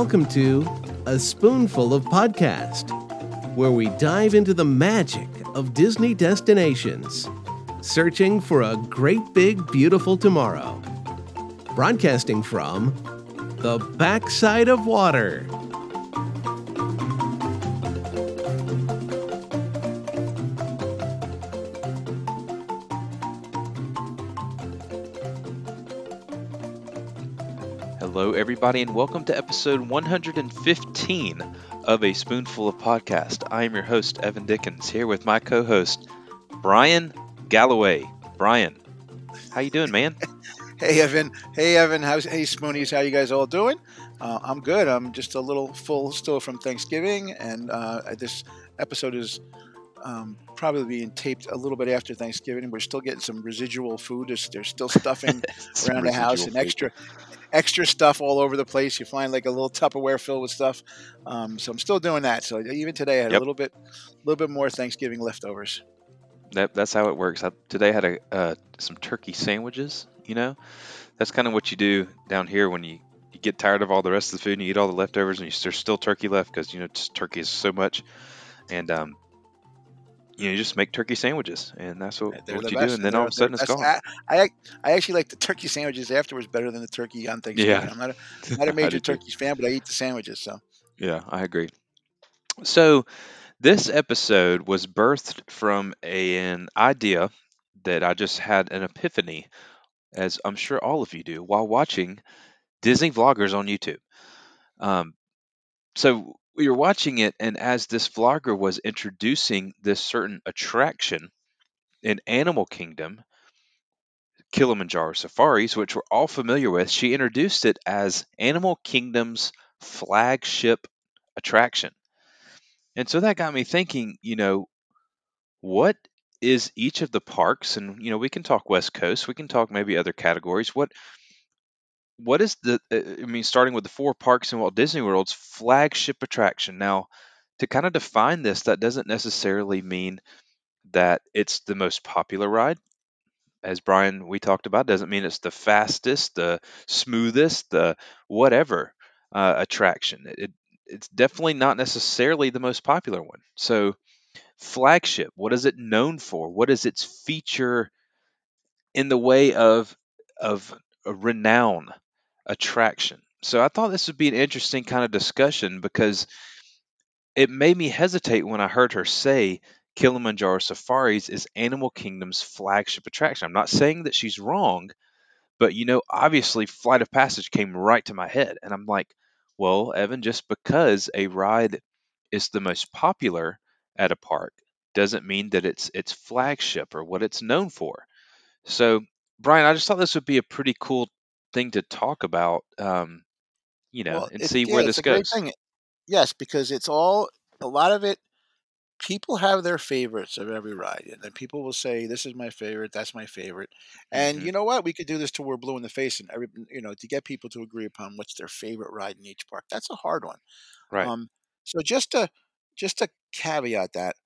Welcome to A Spoonful of Podcast, where we dive into the magic of Disney destinations, searching for a great big beautiful tomorrow. Broadcasting from the backside of water. Everybody, and welcome to episode 115 of A Spoonful of Podcast. I am your host, Evan Dickens, here with my co-host, Bryan Galloway. Bryan, how you doing, man? Hey Evan, hey Evan, how's hey Spoonies? How you guys all doing? Uh, I'm good. I'm just a little full still from Thanksgiving, and uh, this episode is um, probably being taped a little bit after Thanksgiving. We're still getting some residual food. There's, there's still stuffing around the house residual and food. extra extra stuff all over the place. You find like a little Tupperware filled with stuff. Um, so I'm still doing that. So even today, I had Yep. a little bit, a little bit more Thanksgiving leftovers. That, that's how it works. I, today I had a uh, some turkey sandwiches. You know, that's kind of what you do down here when you, you get tired of all the rest of the food and you eat all the leftovers and you, there's still turkey left because you know just turkey is so much, and um, you know you just make turkey sandwiches and that's what, They're what the you best. do and then all of a sudden it's gone. I, I I actually like the turkey sandwiches afterwards better than the turkey on Thanksgiving. Yeah. I'm not a, not a major turkey fan, but I eat the sandwiches. So Yeah, I agree. So, this episode was birthed from a- an idea that I just had an epiphany, as I'm sure all of you do, while watching Disney vloggers on YouTube. Um, so, we were watching it, and as this vlogger was introducing this certain attraction in Animal Kingdom, Kilimanjaro Safaris, which we're all familiar with, she introduced it as Animal Kingdom's flagship attraction. And so that got me thinking, you know, what is each of the parks and you know, we can talk West Coast, we can talk maybe other categories. What what is the uh, I mean starting with the four parks in Walt Disney World's flagship attraction. Now, to kind of define this, that doesn't necessarily mean that it's the most popular ride. As Bryan we talked about, doesn't mean it's the fastest, the smoothest, the whatever uh, attraction. It, it it's definitely not necessarily the most popular one. So flagship what is it known for what is its feature in the way of of renown attraction so i thought this would be an interesting kind of discussion because it made me hesitate when i heard her say kilimanjaro safaris is animal kingdom's flagship attraction i'm not saying that she's wrong but you know obviously flight of passage came right to my head and i'm like well evan just because a ride is the most popular at a park doesn't mean that it's its flagship or what it's known for. So, Bryan, I just thought this would be a pretty cool thing to talk about, um, you know, well, and see yeah, where it's this a great goes. thing. Yes, because it's all a lot of it. People have their favorites of every ride, and then people will say, "This is my favorite. That's my favorite." And Mhm. you know what? We could do this till we're blue in the face, and every you know to get people to agree upon what's their favorite ride in each park. That's a hard one. Right. Um, so just to just to caveat that,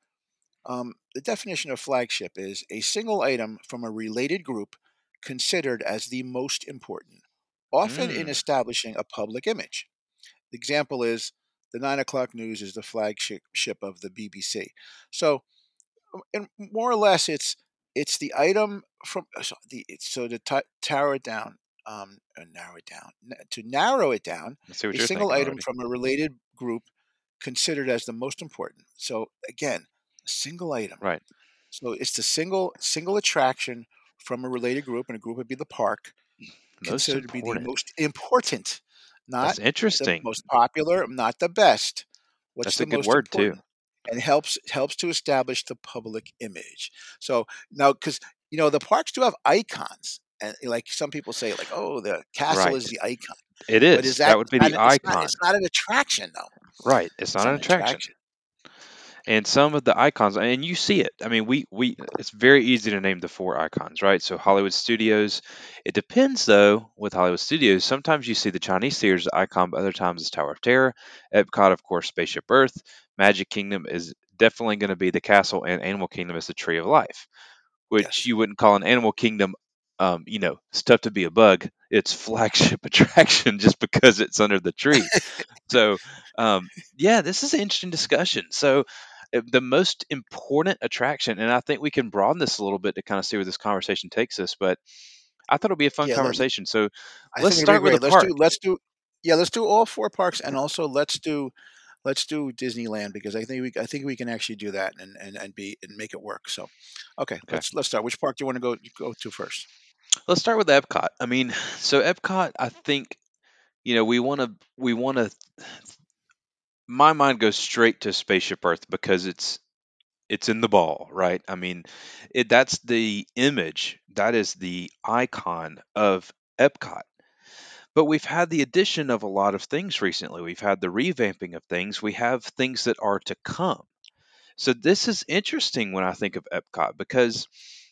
um, the definition of flagship is a single item from a related group considered as the most important, often in Mm. establishing a public image. The example is the nine o'clock news is the flagship ship of the BBC. So, um, and more or less, it's it's the item from uh, so the it's- so to t- narrow it down, um, narrow it down to narrow it down, a single item already. from a related group considered as the most important. So again, a single item. Right. So it's the single single attraction from a related group, and a group would be the park, Most considered to be the most important, not That's the interesting. most popular, not the best. What's That's the a good most word too. important? And helps helps to establish the public image. So now, because you know the parks do have icons, and eh, like some people say, like, oh, the castle Right. is the icon. It is. But is. That that would be the an- it's not icon. it's not an attraction though. Right. It's not It's an not an attraction. attraction. And some of the icons and you see it i mean we we it's very easy to name the four icons right so hollywood studios it depends though with hollywood studios sometimes you see the chinese theater's icon but other times it's tower of terror epcot of course spaceship earth magic kingdom is definitely going to be the castle and animal kingdom is the tree of life which Yes. you wouldn't call an animal kingdom um, you know, stuff to be a bug. It's flagship attraction just because it's under the tree. so, um, yeah, this is an interesting discussion. So, Uh, the most important attraction, and I think we can broaden this a little bit to kind of see where this conversation takes us. But I thought it'd be a fun Yeah, let, conversation. So, let's think it'd be start with great. Let's park. do let's do yeah, let's do all four parks and also let's do let's do Disneyland because I think we I think we can actually do that and and, and be and make it work. So, okay, Okay. let's let's start. Which park do you want to go go to first? Let's start with Epcot. I mean, so Epcot, I think, you know, we want to, we want to, my mind goes straight to Spaceship Earth because it's, it's in the ball, right? I mean, it, that's the image, that is the icon of Epcot. But we've had the addition of a lot of things recently. We've had the revamping of things. We have things that are to come. So this is interesting when I think of Epcot because,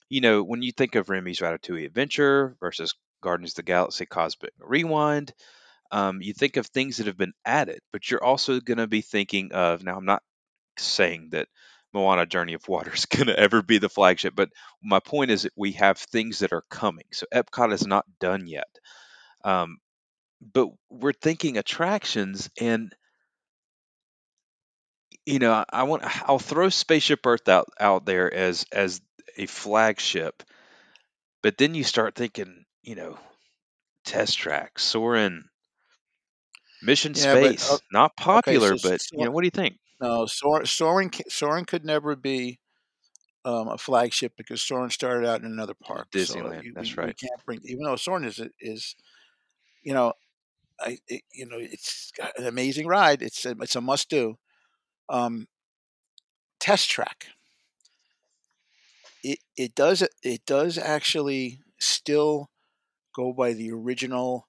you know, when you think of Remy's Ratatouille Adventure versus Guardians of the Galaxy Cosmic Rewind, um, you think of things that have been added, but you're also going to be thinking of, now I'm not saying that Moana Journey of Water is going to ever be the flagship, but my point is that we have things that are coming. So Epcot is not done yet. Um, but we're thinking attractions and you know I, want i'll throw spaceship earth out out there as as a flagship but then you start thinking you know test track soaring mission Yeah, but uh, space not okay, popular so but you know what do you think no, Sor- Soaring ca- Soaring could never be um, a flagship because Soaring started out in another park. So disneyland you, that's we, we right can't bring even though Soaring is is you know I it, you know it's an amazing ride. It's a, it's a must do. Um, test track. It it does it does actually still go by the original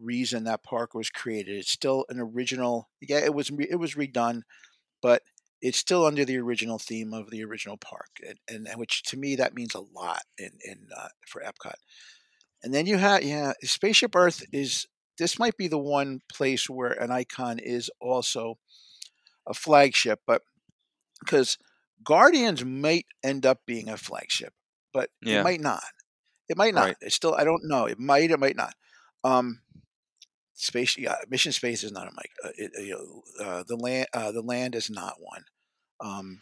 reason that park was created. It's still an original. Yeah, it was it was redone, but it's still under the original theme of the original park, and, and, and which to me that means a lot in in uh, for Epcot. And then you have yeah, Spaceship Earth is this might be the one place where an icon is also a flagship, but because Guardians might end up being a flagship, but it might not. It might not. right It's still I don't know. It might. It might not. Um, space. Yeah, Mission Space is not a mic. Uh, it, you know, uh, the land. Uh, the land is not one. Um,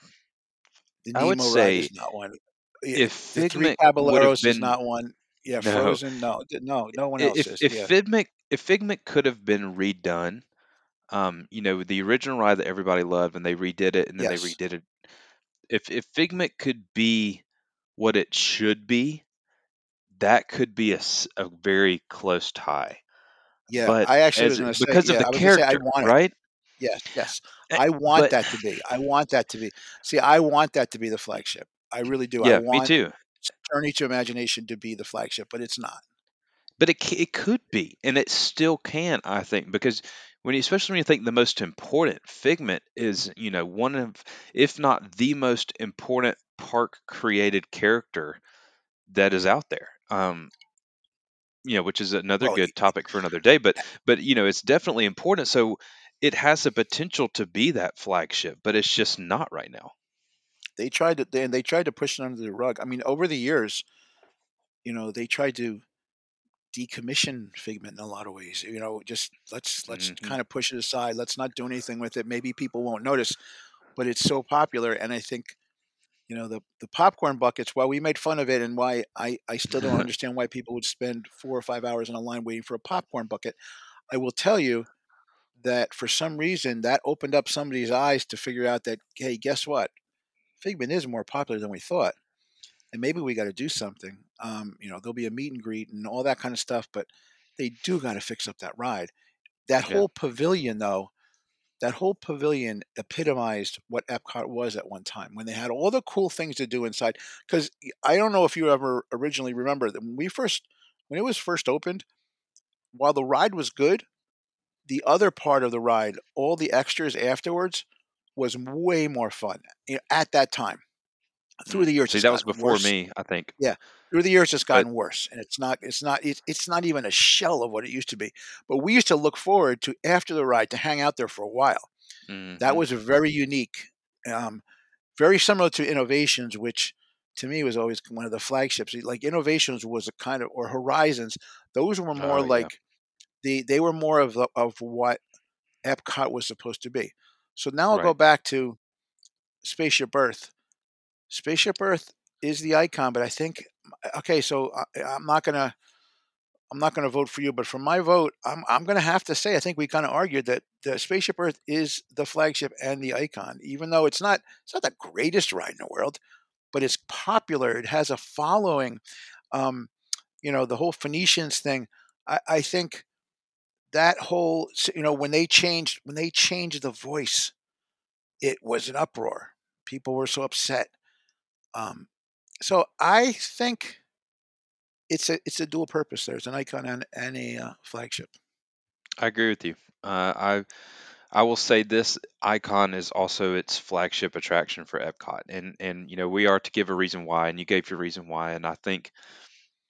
the i would Nemo ride is say not one. If The Three figment have Caballeros is not one. Yeah, no Frozen. No, no, no one else if is. if Yeah. figment if figment could have been redone um you know the original ride that everybody loved and they redid it and then they redid it if if figment could be what it should be that could be a, a very close tie Yeah. but I actually was as going to say. because of Yeah, the I was say I character want it. right Yes. Yes. Eh, I want but that to be. I want that to be. See, I want that to be the flagship. I really do. I yeah me want too Journey to Imagination to be the flagship, but it's not. but it, it could be and it still can i think because when you, especially when you think the most important figment is you know one of if not the most important park created character that is out there um you know which is another Well, good topic for another day but but you know it's definitely important so it has the potential to be that flagship but it's just not right now they tried to they, and they tried to push it under the rug. I mean, over the years, you know, they tried to decommission Figment in a lot of ways. You know, just let's let's hmm kind of push it aside. Let's not do anything with it. Maybe people won't notice, but it's so popular, and I think you know the the popcorn buckets. While we made fun of it, and why I I still don't understand why people would spend four or five hours in a line waiting for a popcorn bucket. I will tell you that for some reason that opened up somebody's eyes to figure out that hey, guess what? Figment is more popular than we thought, and maybe we got to do something. Um, you know, there'll be a meet and greet and all that kind of stuff, but they do got to fix up that ride. That yeah whole pavilion, though, that whole pavilion epitomized what Epcot was at one time when they had all the cool things to do inside. Because I don't know if you ever originally remember that when we first, when it was first opened, while the ride was good, the other part of the ride, all the extras afterwards, was way more fun at that time. Through the years, see that was before worse. me i think Yeah, through the years, it's but gotten worse, and it's not. It's not. It's, it's not even a shell of what it used to be. But we used to look forward to after the ride to hang out there for a while. That hmm was a very unique, um, very similar to Innovations, which to me was always one of the flagships. Like Innovations was a kind of or Horizons. Those were more Oh, yeah. like the they were more of the, of what Epcot was supposed to be. So now I'll go back to Spaceship Earth. Spaceship Earth is the icon, but I think uh, okay. So I, I'm not gonna I'm not gonna vote for you, but for my vote, I'm I'm gonna have to say I think we kind of argued that the Spaceship Earth is the flagship and the icon, even though it's not it's not the greatest ride in the world, but it's popular. It has a following. Um, you know the whole Phoenicians thing. I, I think that whole you know when they changed when they changed the voice, it was an uproar. People were so upset. Um, so I think it's a it's a dual purpose. There's an icon and, and a uh, flagship. I agree with you. Uh, I I will say this icon is also its flagship attraction for Epcot, and and you know we are to give a reason why, and you gave your reason why, and I think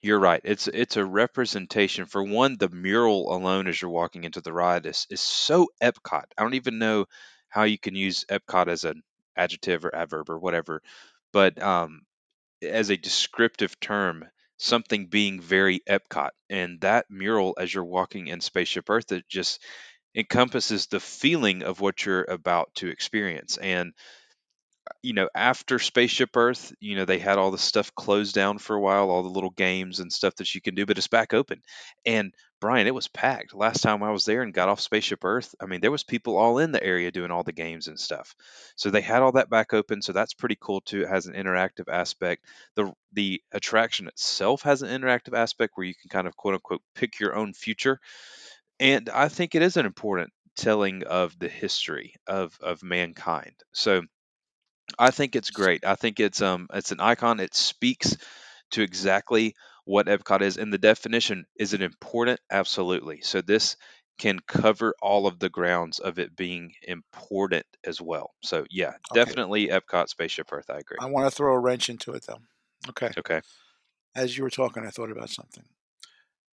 you're right. It's it's a representation for one. The mural alone, as you're walking into the ride, is is so Epcot. I don't even know how you can use Epcot as an adjective or adverb or whatever, but um, as a descriptive term, something being very Epcot. And that mural, as you're walking in Spaceship Earth, it just encompasses the feeling of what you're about to experience. And, you know, after Spaceship Earth, you know, they had all the stuff closed down for a while, all the little games and stuff that you can do, but it's back open. And Bryan, it was packed. Last time I was there and got off Spaceship Earth, I mean, there was people all in the area doing all the games and stuff. So they had all that back open, so that's pretty cool too. It has an interactive aspect. The the attraction itself has an interactive aspect where you can kind of quote unquote pick your own future. And I think it is an important telling of the history of of mankind. So I think it's great. I think it's um it's an icon. It speaks to exactly what Epcot is. And the definition is it important? Absolutely. So this can cover all of the grounds of it being important as well. So yeah, Okay, definitely Epcot Spaceship Earth. I agree. I want to throw a wrench into it though. Okay, Okay. as you were talking, I thought about something.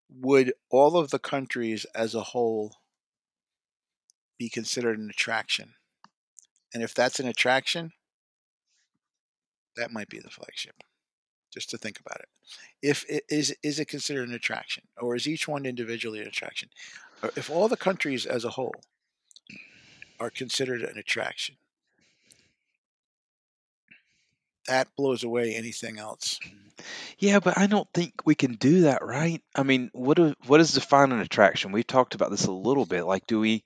Would all of the countries as a whole be considered an attraction? And if that's an attraction, that might be the flagship. Just to think about it. If it is is it considered an attraction, or is each one individually an attraction? Uh, if all the countries as a whole are considered an attraction, that blows away anything else. Yeah, but I don't think we can do that, right? I mean, what do, what does define an attraction? We've talked about this a little bit. Like, do we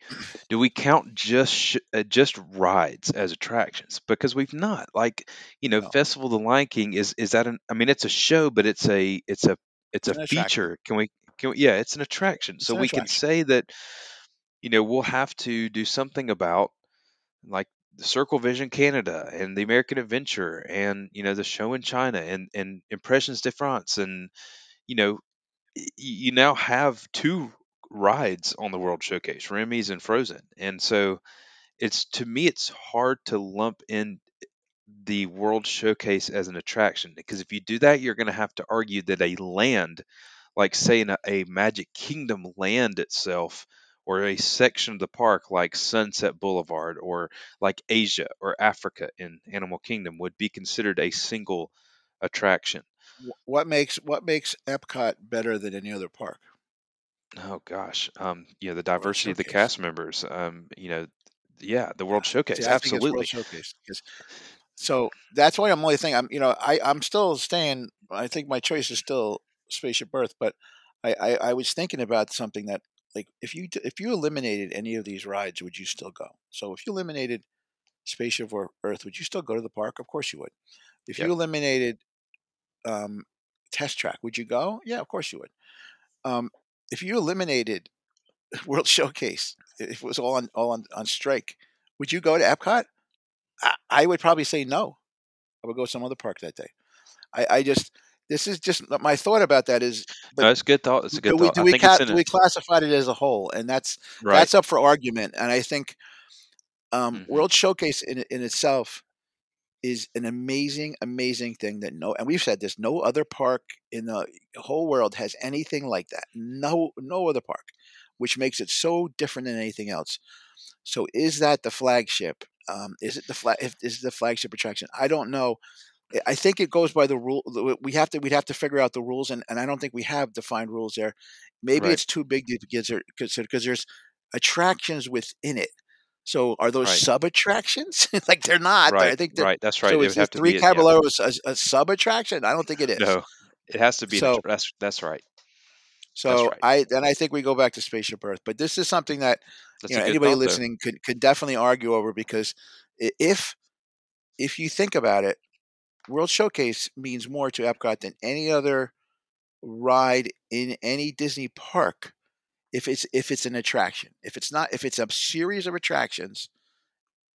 do we count just sh- uh, just rides as attractions? Because we've not. Like, you know, No, Festival of the Lion King is is that an? I mean, it's a show, but it's a it's a it's a feature. Can we? Can we, yeah, it's an attraction. It's So an we can say that you know we'll have to do something about like the Circle Vision Canada and the American Adventure and you know the show in China and and Impressions de France and you know you now have two rides on the World Showcase, Remy's and Frozen, and so it's to me it's hard to lump in the World Showcase as an attraction because if you do that, you're going to have to argue that a land, like say a, a Magic Kingdom land itself, or a section of the park like Sunset Boulevard, or like Asia or Africa in Animal Kingdom, would be considered a single attraction. What makes what makes Epcot better than any other park? Oh gosh, um, you know the World diversity of the Showcase. cast members. Um, you know, yeah, the World. See, Showcase, I think World absolutely. Showcase because so that's why I'm only thinking. I'm you know I I'm still staying. I think my choice is still Spaceship Earth, but I I, I was thinking about something that like if you if you eliminated any of these rides, would you still go? So if you eliminated Spaceship or Earth, would you still go to the park? Of course you would. If Yep. you eliminated um, Test Track, would you go? Yeah, of course you would. Um, if you eliminated World Showcase, if it was all on all on, on strike, would you go to Epcot? I, I would probably say no. I would go to some other park that day. I, I just this is just my thought about that is, No, but it's a good thought. It's a good do we thought. do I we think ca- do we classify it as a whole, and that's right. that's up for argument. And I think um, hmm World Showcase in in itself is an amazing, amazing thing that no, and we've said this, no other park in the whole world has anything like that. No, no other park, which makes it so different than anything else. So, is that the flagship? Um, is it the flag? If is it the flagship attraction? I don't know. I think it goes by the rule. We have to we'd have to figure out the rules, and, and I don't think we have defined rules there. Maybe Right. it's too big to consider because there's attractions within it. So are those Right. sub attractions? like they're not. I think that Right. That's right. so is three caballeros a, a sub attraction? I don't think it is. No, it has to be. So that's that's right. so right. I then I think we go back to Spaceship Earth. But this is something that you know anybody thought, though. listening could could definitely argue over because if if you think about it, World Showcase means more to Epcot than any other ride in any Disney park. If it's if it's an attraction, if it's not, if it's a series of attractions,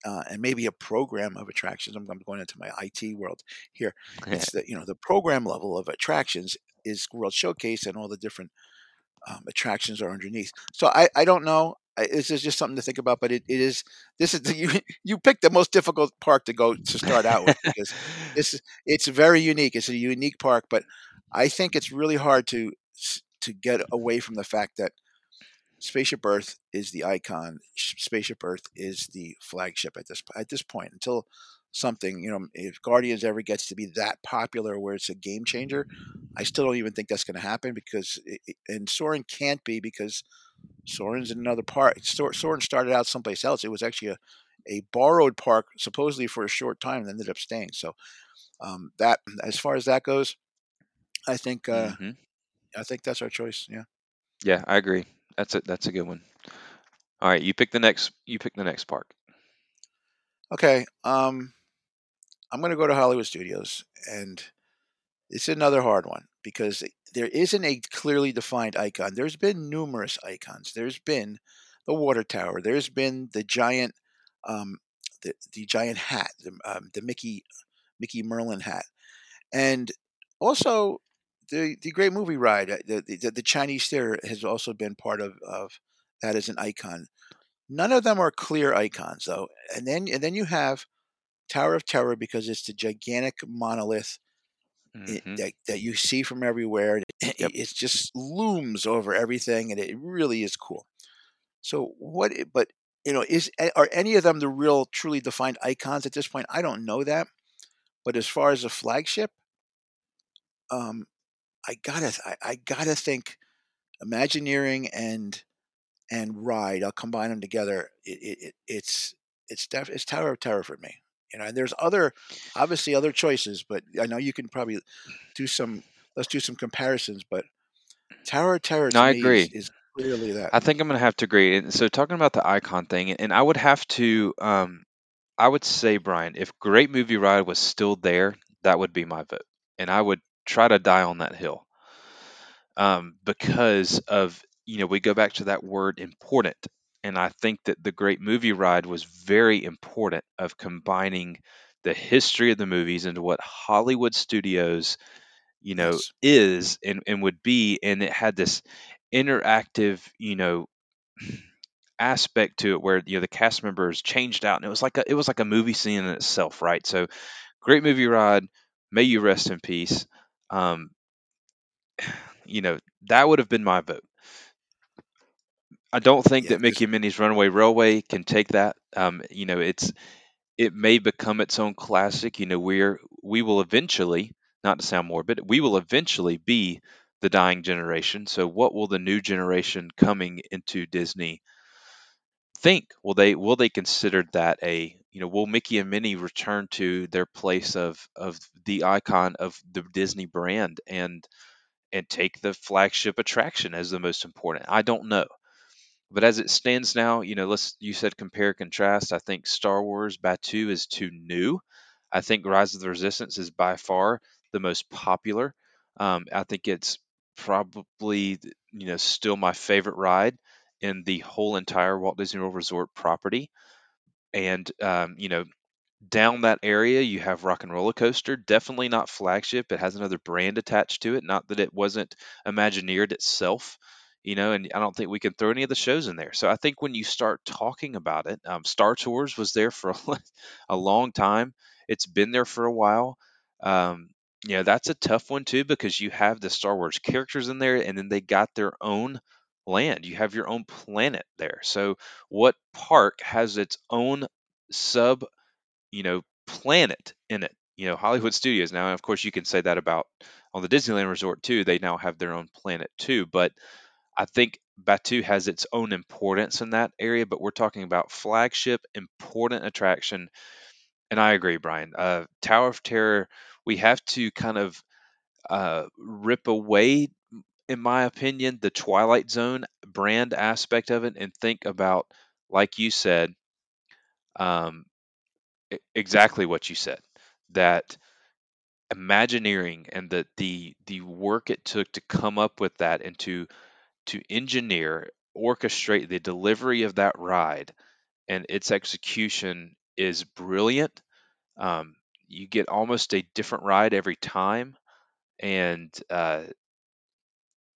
uh, and maybe a program of attractions. I'm, I'm going into my IT world here. It's the you know the program level of attractions is World Showcase, and all the different um, attractions are underneath. So I, I don't know. This is just something to think about. But it, it is this is the, you you picked the most difficult park to go to start out with because this is it's very unique. It's a unique park, but I think it's really hard to to get away from the fact that Spaceship Earth is the icon. Spaceship Earth is the flagship at this at this point until something you know if Guardians ever gets to be that popular where it's a game changer. I still don't even think that's going to happen because it- and Soarin' can't be because Soarin's in another park. Sor- Soren started out someplace else. It was actually a a borrowed park supposedly for a short time and ended up staying. So um, that as far as that goes, I think uh, hmm I think that's our choice. Yeah. Yeah, I agree. That's a that's a good one. All right, you pick the next. You pick the next park. Okay. Um, I'm going to go to Hollywood Studios, and it's another hard one because there isn't a clearly defined icon. There's been numerous icons. There's been the water tower. There's been the giant, um, the the giant hat, the, um, the Mickey Mickey Merlin hat, and also the the great movie ride. uh, The the, the Chinese theater has also been part of of that as an icon. None of them are clear icons though, and then and then you have Tower of Terror because it's the gigantic monolith it, hmm that, that you see from everywhere. It, Yep. it just looms over everything, and it really is cool. So what? But you know, is are any of them the real, truly defined icons at this point? I don't know that. But as far as a flagship, um, I gotta, I, I gotta think, Imagineering and and Ride. I'll combine them together. It, it, it it's it's def- it's Tower of Terror for me. You know, and there's other, obviously other choices, but I know you can probably do some. Let's do some comparisons, but Tower of Terror No, to I me is, is clearly that. I think I'm gonna have to agree. And so talking about the icon thing, and I would have to, um, I would say, Bryan, if Great Movie Ride was still there, that would be my vote, and I would try to die on that hill, um, because of you know we go back to that word important, and I think that the Great Movie Ride was very important of combining the history of the movies into what Hollywood Studios you know Yes. is and, and would be and it had this interactive you know aspect to it where you know the cast members changed out and it was like a it was like a movie scene in itself right? So great movie ride may you rest in peace. Um you know that would have been my vote i don't think Yeah. that mickey and minnie's runaway railway can take that. Um you know it's it may become its own classic. You know we're we will eventually not to sound morbid we will eventually be the dying generation. So what will the new generation coming into disney think? Will they will they consider that a you know will mickey and minnie return to their place of of the icon of the disney brand and and take the flagship attraction as the most important? I don't know but as it stands now you know let's you said compare contrast i think star wars Batuu is too new. I think rise of the resistance is by far the most popular. Um, i think it's probably you know still my favorite ride in the whole entire walt disney world resort property. And um, you know down that area you have rock and roller coaster definitely not flagship it has another brand attached to it not that it wasn't imagineered itself you know and i don't think we can throw any of the shows in there so i think when you start talking about it um, star tours was there for a, a long time it's been there for a while um, you know that's a tough one too because you have the star wars characters in there and then they got their own land you have your own planet there so what park has its own sub you know planet in it you know Hollywood Studios now. And of course, you can say that about on the Disneyland Resort too. They now have their own planet too. But I think Batuu has its own importance in that area. But we're talking about flagship, important attraction. And I agree, Bryan. Uh, Tower of Terror, we have to kind of uh, rip away, in my opinion, the Twilight Zone brand aspect of it and think about, like you said, um, exactly what you said that imagineering and the the the work it took to come up with that and to to engineer orchestrate the delivery of that ride and its execution is brilliant um, you get almost a different ride every time and uh,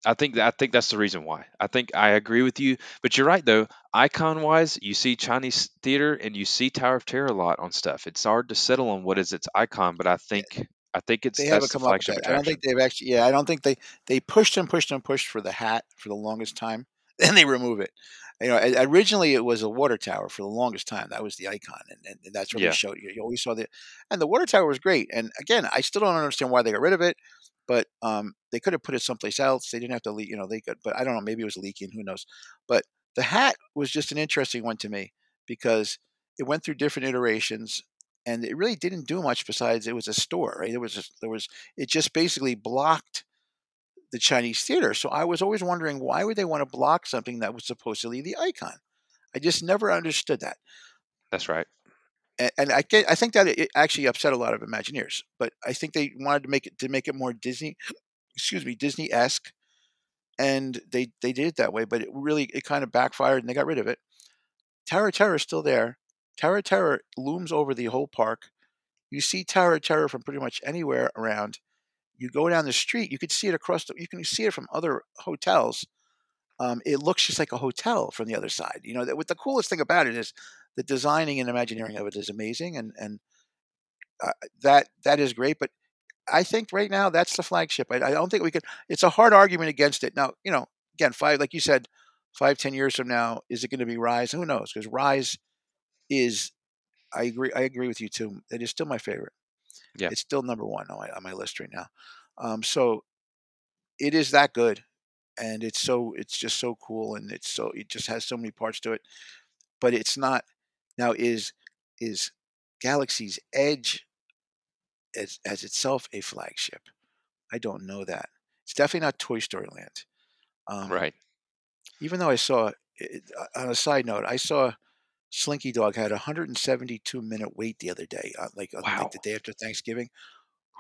I think that I think that's the reason why. I think I agree with you, but you're right though. Icon wise, you see Chinese theater and you see Tower of Terror a lot on stuff. It's hard to settle on what is its icon, but I think I think it's They haven't come up with that. I don't think they've actually. Yeah, I don't think they they pushed and pushed and pushed for the hat for the longest time. Then they remove it. You know, originally it was a water tower for the longest time. That was the icon, and, and, and that's where they showed you. You always saw the, and the water tower was great. And again, I still don't understand why they got rid of it. But um, they could have put it someplace else. They didn't have to leak. You know, they could. But I don't know. Maybe it was leaking. Who knows? But the hat was just an interesting one to me because it went through different iterations, and it really didn't do much besides it was a store. Right? It was just, there was it just basically blocked the Chinese theater. So I was always wondering why would they want to block something that was supposedly the icon? I just never understood that, that's right. and, and I get, I think that it actually upset a lot of Imagineers. But I think they wanted to make it to make it more Disney, excuse me, Disney esque, and they they did it that way. But it really it kind of backfired, and they got rid of it. Tower of Terror is still there. Tower of Terror looms over the whole park. You see Tower of Terror from pretty much anywhere around. You go down the street, you could see it across the. You can see it from other hotels. Um, it looks just like a hotel from the other side. You know, that, what the coolest thing about it is the designing and imagineering of it is amazing, and and uh, that that is great. But I think right now that's the flagship. I, I don't think we could. It's a hard argument against it. Now, you know, again, five like you said, five ten years from now, is it going to be Rise? Who knows? Because Rise is. I agree. I agree with you too. It is still my favorite. Yeah, It's still number one on my on my list right now. Um, so it is that good, and it's so it's just so cool, and it's so it just has so many parts to it. But it's not now is is Galaxy's Edge as as itself a flagship. I don't know that. It's definitely not Toy Story Land. Um, right. even though I saw, it, on a side note, I saw Slinky Dog had a 172 minute wait the other day, uh, like on like the day after Thanksgiving.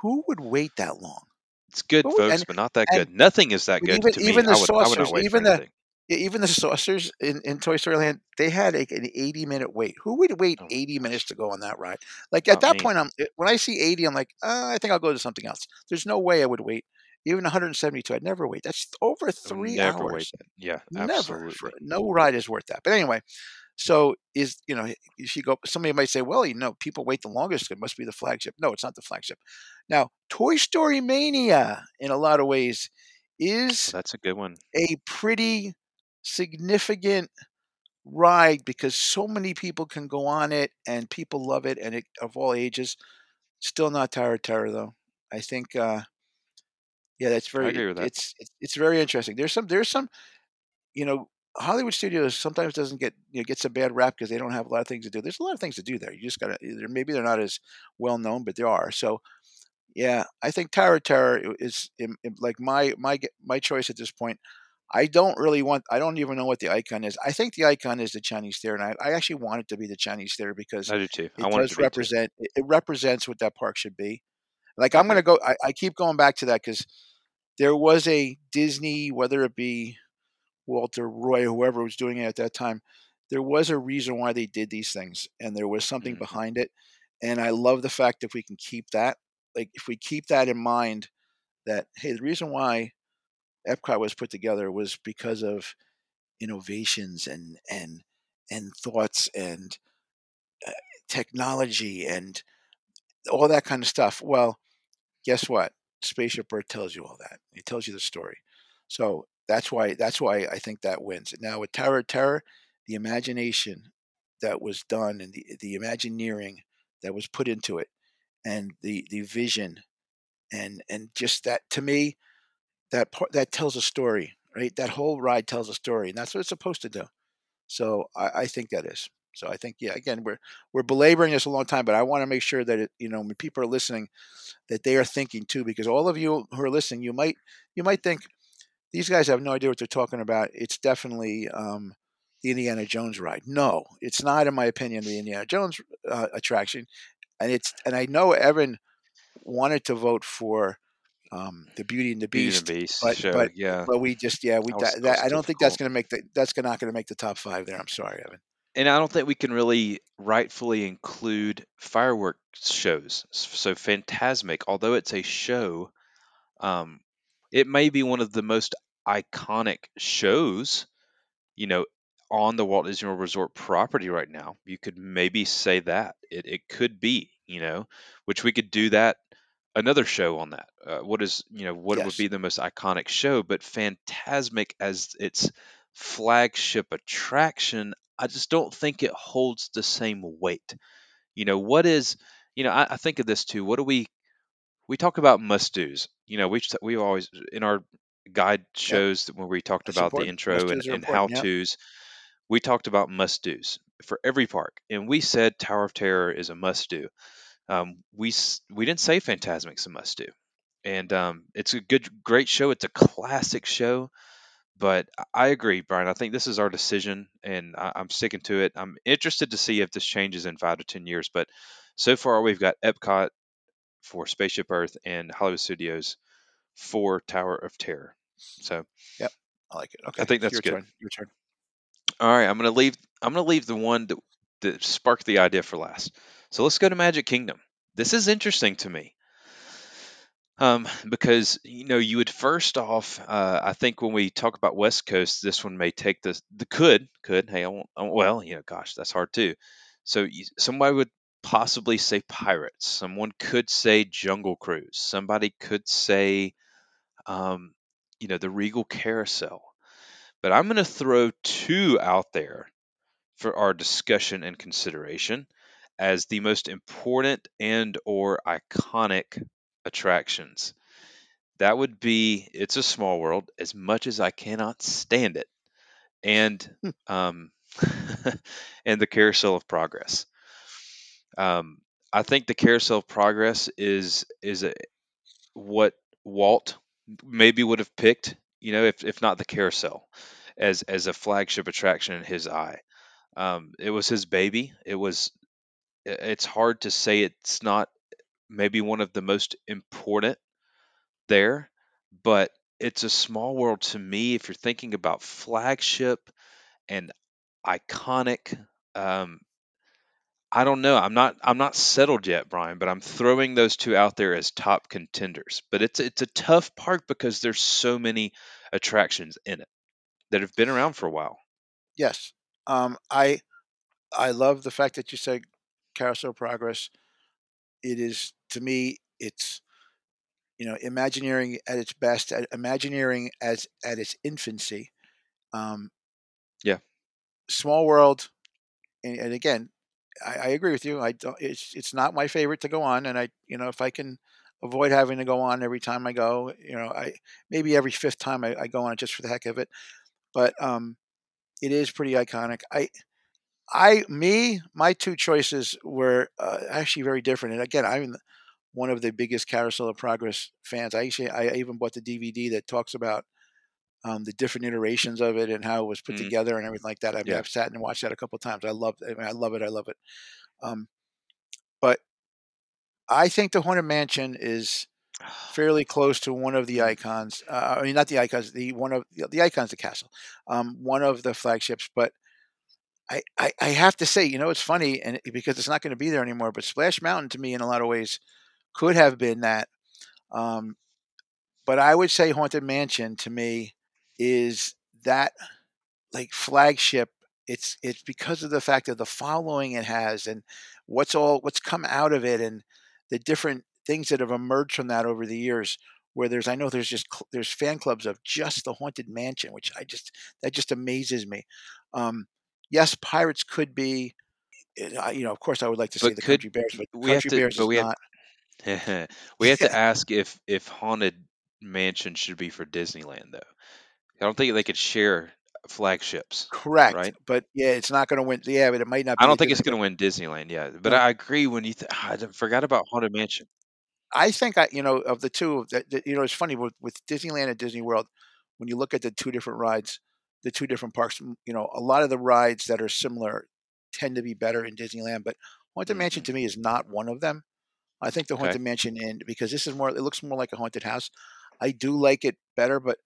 Who would wait that long? it's good, would, folks, and but not that good. Nothing is that good even to me. even the I would I saucers, wait even the anything. even the saucers in, in Toy Story Land, they had an 80 minute wait. Who would wait Oh my 80 minutes to go on that ride? Like at that me. point, I'm eh, when I see 80, I'm like, uh, I think I'll go to something else. There's no way I would wait. Even 172, I'd never wait. That's over three never hours. that. Yeah, Never. Absolutely. no ride is worth that. But anyway, so is you know if you go, somebody might say, well, you know, people wait the longest. It must be the flagship. No, it's not the flagship. Now, Toy Story Mania, in a lot of ways, is that's a good one. a pretty significant ride because so many people can go on it and people love it and it of all ages. Still not Tower Terror though. I think uh yeah, that's I very agree with that. it's it's it's very interesting. There's some there's some you know Hollywood studios sometimes doesn't get you know gets a bad rap because they don't have a lot of things to do. There's a lot of things to do there. You just gotta eh, either maybe they're not as well known, but there are. So yeah, I think Tower Terror is im- im- like my my my choice at this point. I don't really want. I don't even know what the icon is. I think the icon is the Chinese theater, and I, I actually want it to be the Chinese theater because I do too. I it want it to does represent. It, it represents what that park should be. Like I'm gonna go. I, I keep going back to that because there was a Disney, whether it be Walter Roy, whoever was doing it at that time, there was a reason why they did these things, and there was something hmm behind it. And I love the fact if we can keep that, like if we keep that in mind, that hey, the reason why Epcot was put together was because of innovations and and and thoughts and uh, technology and all that kind of stuff. Well, guess what? Spaceship Earth tells you all that. It tells you the story. So that's why that's why I think that wins. Now with of Terror, the imagination that was done and the the Imagineering that was put into it, and the the vision and and just that to me that part that tells a story right? That whole ride tells a story and that's what it's supposed to do. So i, I think that is. So i think yeah again we're we're belaboring this a long time but i want to make sure that it, you know when people are listening that they are thinking too because all of you who are listening you might you might think these guys have no idea what they're talking about it's definitely um, the indiana jones ride no it's not in my opinion the indiana jones uh, attraction and it's and i know evan wanted to vote for um, the Beauty and the Beauty Beast, and the Beast but show, but yeah. but we just yeah we That was- that, that I don't think that's going to make the that's not going to make the top five there. I'm sorry, Evan. and I don't think we can really rightfully include fireworks shows. So Fantasmic, although it's a show, um, it may be one of the most iconic shows, you know, on the Walt Disney World Resort property right now. You could maybe say that it it could be, you know, which we could do that another show on that. Uh, what is you know what would be the most iconic show? But Fantasmic as its flagship attraction, I just don't think it holds the same weight. You know what is you know I, I think of this too. What do we we talk about must dos? You know we we always in our guide shows that when we talked That's about the intro and, and how yep. tos, we talked about must dos for every park, and we said Tower of Terror is a must do. Um, we we didn't say Fantasmic's a must do, and um, it's a good, great show. It's a classic show, but I agree, Bryan. I think this is our decision, and I, I'm sticking to it. I'm interested to see if this changes in five to ten years, but so far we've got Epcot for Spaceship Earth and Hollywood Studios for Tower of Terror. So, Yep, I like it. Okay, I think that's your good. turn. Your turn. all right, I'm gonna leave. I'm gonna leave the one that that sparked the idea for last. So let's go to Magic Kingdom. This is interesting to me. Um, because you know, you would first off, uh, I think when we talk about West Coast, this one may take the the could could. Hey, I won't. I won't- well, you know, gosh, that's hard too. So you, somebody would possibly say Pirates. Someone could say Jungle Cruise. Somebody could say, um, you know, the Regal Carousel. But I'm going to throw two out there for our discussion and consideration as the most important and or iconic attractions. That would be It's a Small World, as much as I cannot stand it, and um, and the Carousel of Progress. Um, I think the Carousel of Progress is is a, what Walt maybe would have picked, you know, if if not the Carousel, as as a flagship attraction in his eye. Um, it was his baby. It was. It's hard to say it's not maybe one of the most important there, but it's a small world to me. If you're thinking about flagship and iconic, um, I don't know. I'm not. I'm not settled yet, Bryan. But I'm throwing those two out there as top contenders. But it's it's a tough park because there's so many attractions in it that have been around for a while. Yes, um, I I love the fact that you said Carousel Progress. It is to me, it's you know, Imagineering at its best, Imagineering as at its infancy. Um, Yeah. Small World, and, and again, I, I agree with you. I don't. It's it's not my favorite to go on, and I you know if I can avoid having to go on every time I go, you know, I maybe every fifth time I, I go on just for the heck of it. But um, it is pretty iconic. I I me my two choices were uh, actually very different. And again, I'm one of the biggest Carousel of Progress fans. I actually I even bought the DVD that talks about um, the different iterations of it and how it was put Mhm. together and everything like that. I mean, Yeah. I've sat and watched that a couple times. I love. I, mean, I love it. I love it. Um, but I think the Haunted Mansion is fairly close to one of the Mm. icons. Uh, I mean, not the icons. The one of the, the icons, the castle. Um, one of the flagships, but. I, I, I have to say, you know, it's funny, and because it's not going to be there anymore. But Splash Mountain, to me, in a lot of ways, could have been that. Um, but I would say Haunted Mansion to me is that like flagship. It's it's because of the fact of the following it has and what's all what's come out of it and the different things that have emerged from that over the years. Where there's I know there's just there's fan clubs of just the Haunted Mansion, which I just that just amazes me. Um, yes, Pirates could be. eh, You know, of course, I would like to see the could Country Bears, but we have Country to? Bears But is we have not. we have to ask if if haunted mansion should be for Disneyland though. I don't think they could share flagships, Correct, right? but yeah, it's not going to win. Yeah, but it might not I don't think it's going to win Disneyland yet, but No. I agree when you. Th- I d- forgot about haunted mansion. I think I, you know, of the two, that, that you know, it's funny with, with Disneyland and Disney World. When you look at the two different rides, the two different parks, you know, a lot of the rides that are similar tend to be better in Disneyland. But Haunted Mansion Mhm. to me is not one of them. I think the Okay. Haunted Mansion in because this is more, it looks more like a haunted house. I do like it better, but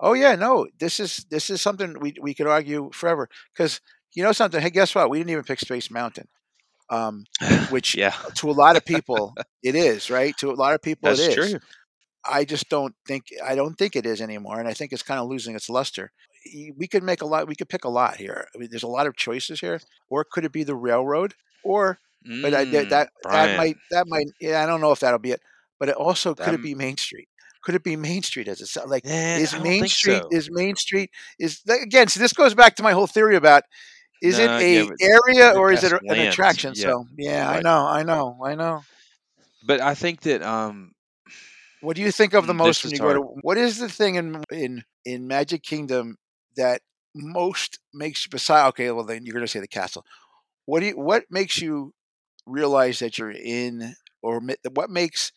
oh yeah, no, this is this is something we we could argue forever because you know something. Hey, guess what? We didn't even pick Space Mountain. Um, which yeah, to a lot of people it is right to a lot of people that's it is true. i just don't think i don't think it is anymore and i think it's kind of losing its luster we could make a lot we could pick a lot here i mean there's a lot of choices here or could it be the railroad or but I, that Mm, that that might that might yeah i don't know if that'll be it but it also could that it be main street could it be main street as it sounds like is main street so. is main street is again so this goes back to my whole theory about is it a yeah, area or is it a- an attraction Yeah, so yeah i know i know i know But I think that um, What do you think of the mm, most when you go to? What is the thing in in in Magic Kingdom that most makes you beside? Okay, well then you're going to say the castle. What do you? What makes you realize that you're in, or what makes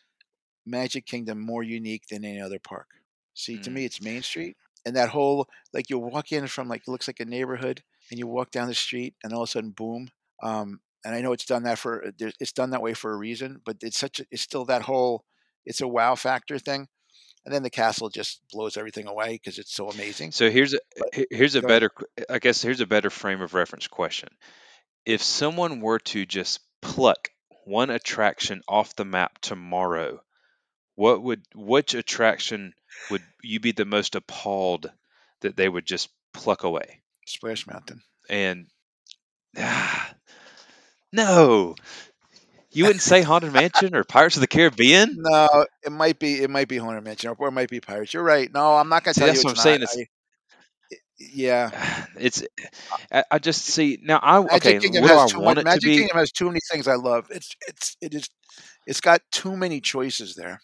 Magic Kingdom more unique than any other park? See, to me, Mm. it's Main Street and that whole like you walk in from like it looks like a neighborhood, and you walk down the street, and all of a sudden, boom. Um, and I know it's done that for uh, it's done that way for a reason, but it's such a, it's still that whole it's a wow factor thing. And then the castle just blows everything away because it's so amazing. So here's a But here's a go ahead. better I guess here's a better frame of reference question. If someone were to just pluck one attraction off the map tomorrow, what would which attraction would you be the most appalled that they would just pluck away? Splash Mountain. And ah, no, you wouldn't say Haunted Mansion or Pirates of the Caribbean? No, it might be it might be Haunted Mansion or it might be Pirates. You're right. No, I'm not gonna See, tell you that's it's what I'm not. saying. I, yeah. it's I, I just see now. I Magic okay. Kingdom has I too want much. it to Magic be? Kingdom has too many things I love. It's it's it is it's got too many choices there.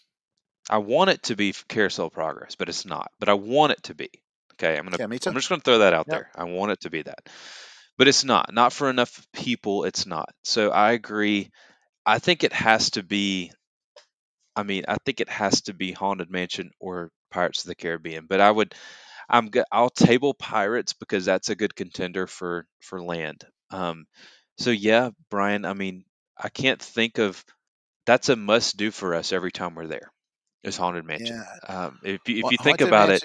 I want it to be Carousel Progress, but it's not. But I want it to be. Okay, I'm gonna. Yeah. I'm just gonna throw that out Yep. there. I want it to be that, but it's not. Not for enough people. It's not. So I agree. I think it has to be. I mean, I think it has to be Haunted Mansion or Pirates of the Caribbean. But I would. I'm I'll table Pirates because that's a good contender for for land. Um. So yeah, Bryan. I mean, I can't think of. That's a must do for us every time we're there. Is Haunted Mansion. Yeah. Um, if you, if Well, you think about it,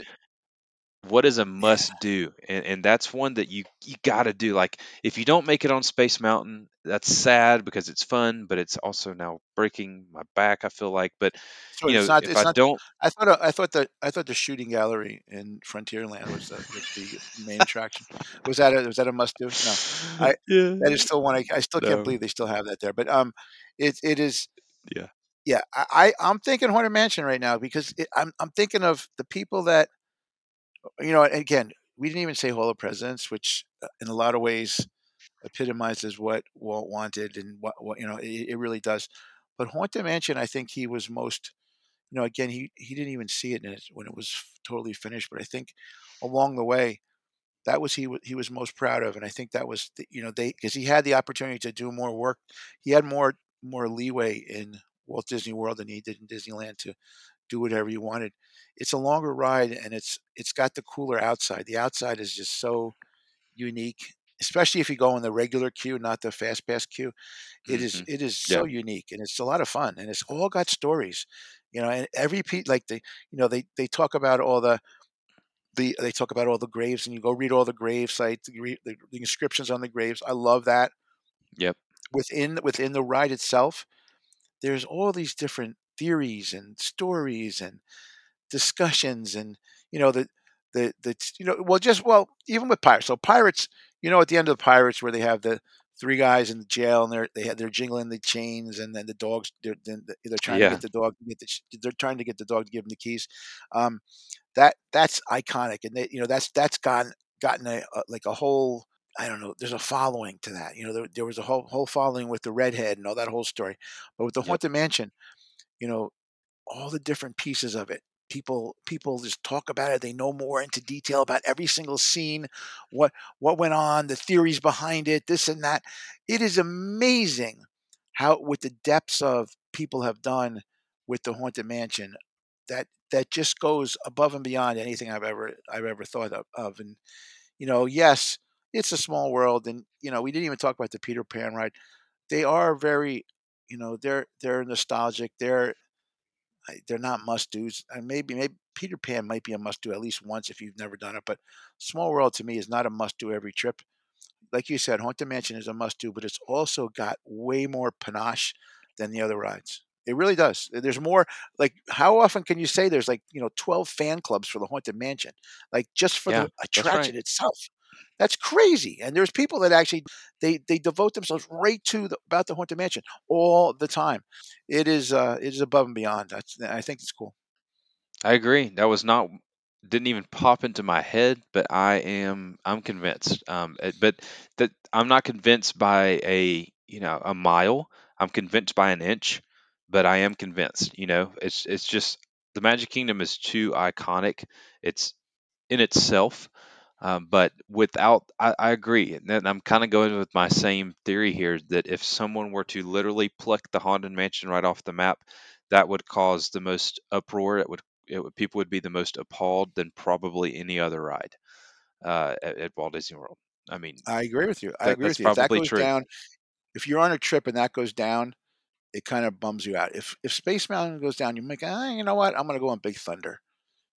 what is a Yeah. must do and, and that's one that you you got to do like if you don't make it on space mountain that's sad because it's fun but it's also now breaking my back i feel like but So you know not. if i not. don't I thought. I thought the. I thought the shooting gallery in Frontierland was the, was the main attraction. Was that a, was that a must do? No. I yeah that is still one. I, I still can't believe they still have that there. But um, it it is. yeah Yeah, I, I I'm thinking Haunted Mansion right now because it, I'm I'm thinking of the people that you know. Again, we didn't even say Hall of Presidents, which uh, in a lot of ways epitomizes what Walt wanted and what, what you know it, it really does. But Haunted Mansion, I think he was most you know again he he didn't even see it when it was totally finished. But I think along the way that was he he was most proud of, and I think that was the, you know they because he had the opportunity to do more work. He had more more leeway in Walt Disney World than he did in Disneyland to do whatever you wanted. It's a longer ride and it's it's got the cooler outside. The outside is just so unique, especially if you go in the regular queue, not the fast pass queue. It is hmm it is yeah so unique and it's a lot of fun and it's all got stories. You know, and every pe like they you know they they talk about all the the they talk about all the graves and you go read all the grave sites, the, the inscriptions on the graves. I love that. yep Within within the ride itself, there's all these different theories and stories and discussions and you know the the the you know well just well even with pirates so pirates you know at the end of the pirates where they have the three guys in the jail and they're they have, they're jingling the chains and then the dogs they're, they're trying to get the dog to get the they're trying to get the dog to give them the keys um that that's iconic and they, you know that's that's gotten gotten a, a like a whole I don't know. There's a following to that. You know, there, there was a whole whole following with the redhead and all that whole story. But with the yep haunted mansion, you know, all the different pieces of it. People people just talk about it. They know more into detail about every single scene, what what went on, the theories behind it, this and that. It is amazing how with the depths of people have done with the haunted mansion that that just goes above and beyond anything I've ever I've ever thought of, of. And you know, yes, it's a small world, and you know, we didn't even talk about the Peter Pan ride. They are very, you know, they're they're nostalgic. They're they're not must dos. And maybe maybe Peter Pan might be a must do at least once if you've never done it. But Small World to me is not a must do every trip. Like you said, Haunted Mansion is a must do, but it's also got way more panache than the other rides. It really does. There's more. Like, how often can you say there's like you know 12 fan clubs for the Haunted Mansion, like just for Yeah, the attraction right. itself? That's crazy. And there's people that actually they they devote themselves right to the, about the Haunted Mansion all the time. It is uh it is above and beyond. That's I think it's cool. I agree. That was not didn't even pop into my head, but I am I'm convinced. Um, it- but that I'm not convinced by a you know a mile. I'm convinced by an inch, but I am convinced. You know, it's it's just the Magic Kingdom is too iconic. It's in itself. Um, but without, I, I agree, and I'm kind of going with my same theory here that if someone were to literally pluck the Haunted Mansion right off the map, that would cause the most uproar. It would, it would people would be the most appalled than probably any other ride uh, at, at Walt Disney World. I mean, I agree with you. I that agree with you. If that goes true. down, if you're on a trip and that goes down, it kind of bums you out. If if Space Mountain goes down, you make ah, you know what? I'm going to go on Big Thunder.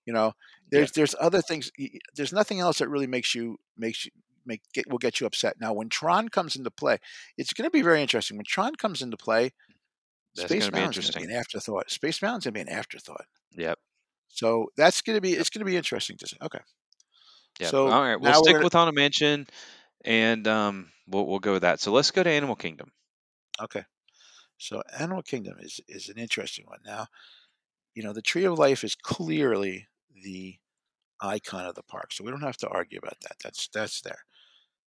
You know, Yeah, there's there's other things. There's nothing else that really makes you makes you make get will get you upset. Now, when Tron comes into play, it's going to be very interesting. When Tron comes into play, that's Space Mountain's going to be an afterthought. Space Mountain's going to be an afterthought. Yep, So that's going to be it's going to be interesting to see. Okay, Yeah. so All right, we'll stick with Haunted Mansion, and um, we'll we'll go with that. So let's go to Animal Kingdom. okay. So Animal Kingdom is is an interesting one. Now, you know, the Tree of Life is clearly the icon of the park, so we don't have to argue about that. That's that's there.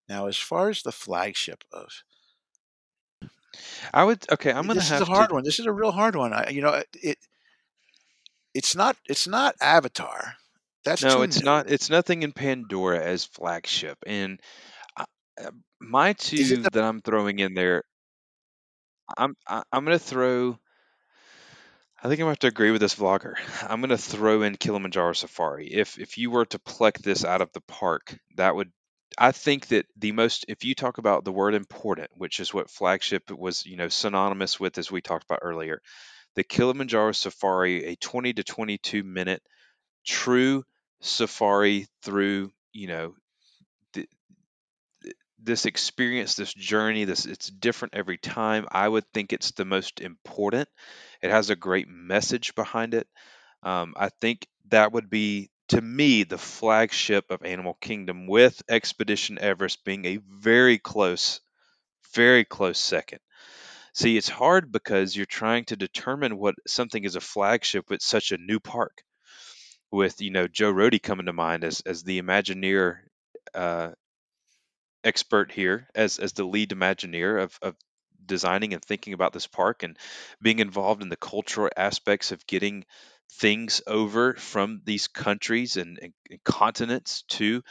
Now, as far as the flagship of I would okay. I'm gonna this is a have to hard one. This is a real hard one. I, you know, it it's not it's not Avatar. That's No, it's new. not. It's nothing in Pandora as flagship. And I, uh, my two the that I'm throwing in there, I'm I, I'm gonna throw. I think I'm gonna have to agree with this vlogger. I'm gonna throw in Kilimanjaro Safari. If if you were to pluck this out of the park, that would. I think that the most, if you talk about the word important, which is what flagship was, you know, synonymous with, as we talked about earlier, the Kilimanjaro Safari, a 20 to 22 minute true safari through, you know, this experience, this journey, this it's different every time. I would think it's the most important. It has a great message behind it. Um, I think that would be to me the flagship of Animal Kingdom, with Expedition Everest being a very close, very close second. See, it's hard because you're trying to determine what something is a flagship with such a new park. With you know Joe Rohde coming to mind as as the Imagineer uh, expert here as as the lead Imagineer of of designing and thinking about this park and being involved in the cultural aspects of getting things over from these countries and, and, and continents to